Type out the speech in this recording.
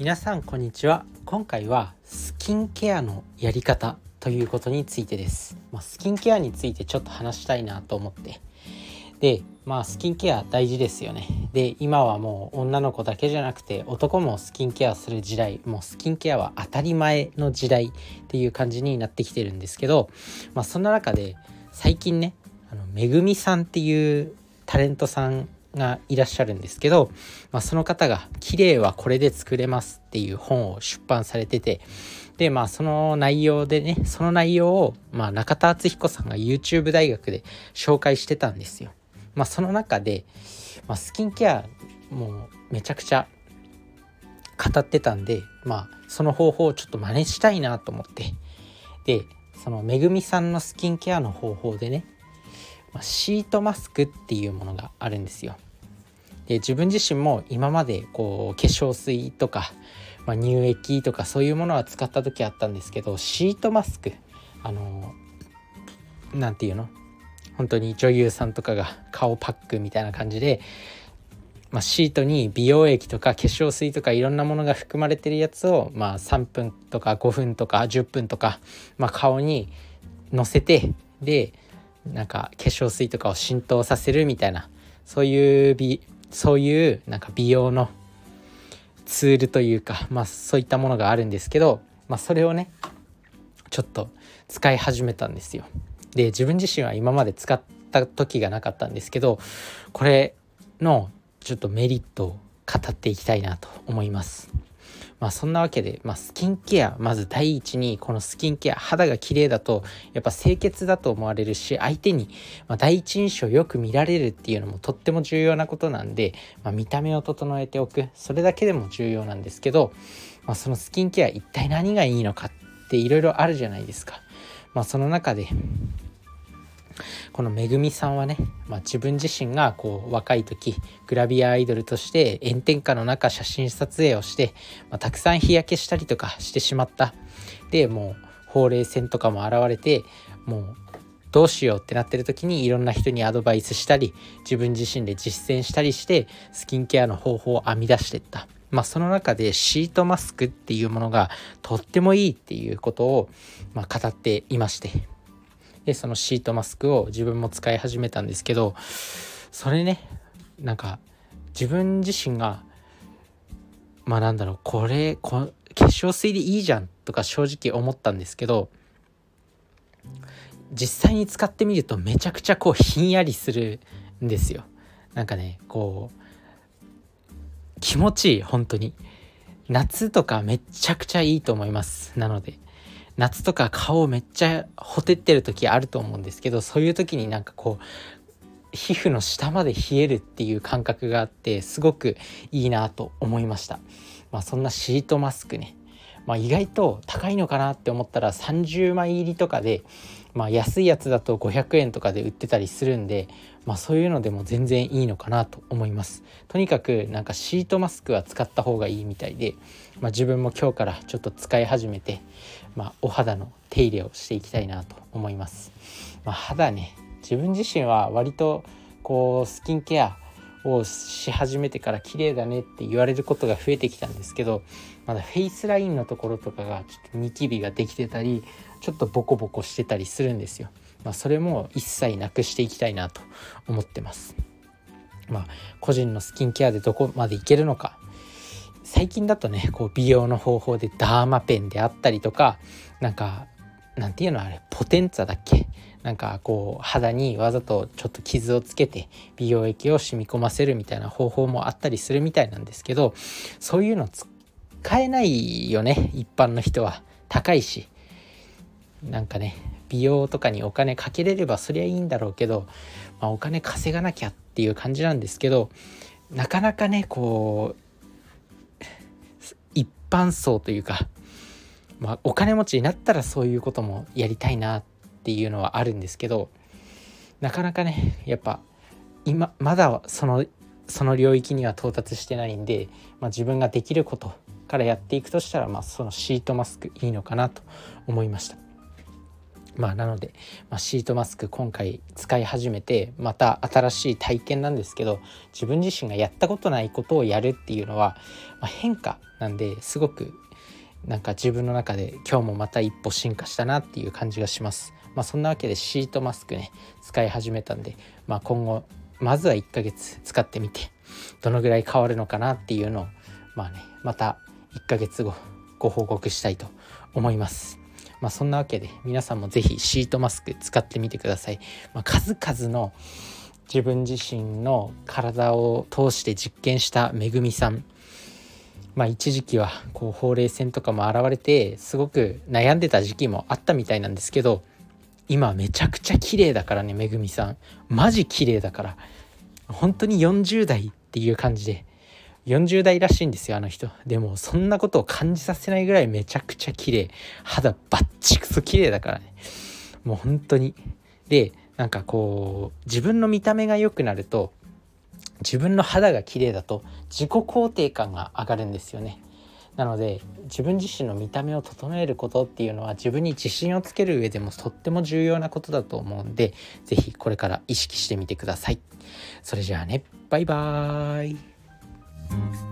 皆さんこんにちは。今回はスキンケアのやり方ということについてです、まあ、スキンケアについてちょっと話したいなと思って。でまあスキンケア大事ですよね。で今はもう女の子だけじゃなくて男もスキンケアする時代。もうスキンケアは当たり前の時代っていう感じになってきてるんですけどまあそんな中で最近ねあのめぐみさんっていうタレントさんがいらっしゃるんですけど、まあ、その方が「綺麗はこれで作れます」っていう本を出版されててでまあその内容でねその内容を、まあ、中田敦彦さんが YouTube 大学で紹介してたんですよ。まあ、その中で、まあ、スキンケアもうめちゃくちゃ語ってたんで、まあ、その方法をちょっと真似したいなと思ってでそのめぐみさんのスキンケアの方法でねまあ、シートマスクっていうものがあるんですよ。で自分自身も今までこう化粧水とか、まあ、乳液とかそういうものは使った時あったんですけどシートマスクあの何て言うの？本当に女優さんとかが顔パックみたいな感じで、まあ、シートに美容液とか化粧水とかいろんなものが含まれてるやつを、まあ、3分とか5分とか10分とか、まあ、顔にのせてでなんか化粧水とかを浸透させるみたいなそういう美そういうなんか美容のツールというかまあそういったものがあるんですけど、まあ、それをねちょっと使い始めたんですよ。で自分自身は今まで使った時がなかったんですけどこれのちょっとメリットを語っていきたいなと思います。まあそんなわけで、まあ、スキンケアまず第一にこのスキンケア肌が綺麗だとやっぱ清潔だと思われるし相手に、ま第一印象よく見られるっていうのもとっても重要なことなんで、まあ、見た目を整えておくそれだけでも重要なんですけど、まあ、そのスキンケア一体何がいいのかっていろいろあるじゃないですか。まあ、その中でこのめぐみさんはね、まあ、自分自身がこう若い時グラビアアイドルとして炎天下の中写真撮影をして、まあ、たくさん日焼けしたりとかしてしまったでもうほうれい線とかも現れてもうどうしようってなってる時にいろんな人にアドバイスしたり自分自身で実践したりしてスキンケアの方法を編み出していった。まあ、その中でシートマスクっていうものがとってもいいっていうことを、まあ、語っていましてでそのシートマスクを自分も使い始めたんですけどそれねなんか自分自身がまあなんだろうこれこ化粧水でいいじゃんとか正直思ったんですけど実際に使ってみるとめちゃくちゃこうひんやりするんですよ。なんかねこう気持ちいい本当に。夏とかめちゃくちゃいいと思います。なので。夏とか顔めっちゃほてってる時あると思うんですけどそういう時になんかこう皮膚の下まで冷えるっていう感覚があってすごくいいなと思いました。まあ、そんなシートマスクね、まあ、意外と高いのかなって思ったら30枚入りとかで、まあ、安いやつだと500円とかで売ってたりするんで、まあ、そういうのでも全然いいのかなと思います。とにかくなんかシートマスクは使った方がいいみたいで、まあ、自分も今日からちょっと使い始めて、まあ、お肌の手入れをしていきたいなと思います、まあ、肌ね自分自身は割とこうスキンケアをし始めてから綺麗だねって言われることが増えてきたんですけどまだフェイスラインのところとかがちょっとニキビができてたりちょっとボコボコしてたりするんですよ。まあ、それも一切なくしていきたいなと思ってます。まあ、個人のスキンケアでどこまでいけるのか最近だとねこう美容の方法でダーマペンであったりとかなんかなんていうのあれポテンツァだっけ？なんかこう肌にわざとちょっと傷をつけて美容液を染み込ませるみたいな方法もあったりするみたいなんですけどそういうの使えないよね一般の人は高いし。なんかね美容とかにお金かけれればそりゃいいんだろうけど、まあ、お金稼がなきゃっていう感じなんですけどなかなかねこう一般層というか、まあ、お金持ちになったらそういうこともやりたいなっていうのはあるんですけどなかなかねやっぱ今まだそのその領域には到達してないんで、まあ、自分ができることからやっていくとしたら、まあ、そのシートマスクいいのかなと思いました。まあなので、まあ、シートマスク今回使い始めてまた新しい体験なんですけど自分自身がやったことないことをやるっていうのは、まあ、変化なんですごくなんか自分の中で今日もまた一歩進化したなっていう感じがします。まあ、そんなわけでシートマスクね使い始めたんで、まあ、今後まずは1ヶ月使ってみてどのぐらい変わるのかなっていうのをまあねまた1ヶ月後ご報告したいと思います。まあ、そんなわけで皆さんも是非シートマスク使ってみてください。まあ、数々の自分自身の体を通して実験しためぐみさんまあ一時期はこうほうれい線とかも現れてすごく悩んでた時期もあったみたいなんですけど今めちゃくちゃ綺麗だからねめぐみさん。マジ綺麗だから。本当に40代っていう感じで。40代らしいんですよあの人。でもそんなことを感じさせないぐらいめちゃくちゃ綺麗。肌バッチクソ綺麗だからね。もう本当に。でなんかこう自分の見た目が良くなると自分の肌が綺麗だと自己肯定感が上がるんですよね。なので自分自身の見た目を整えることっていうのは自分に自信をつける上でもとっても重要なことだと思うんで是非これから意識してみてください。それじゃあね。バイバーイ。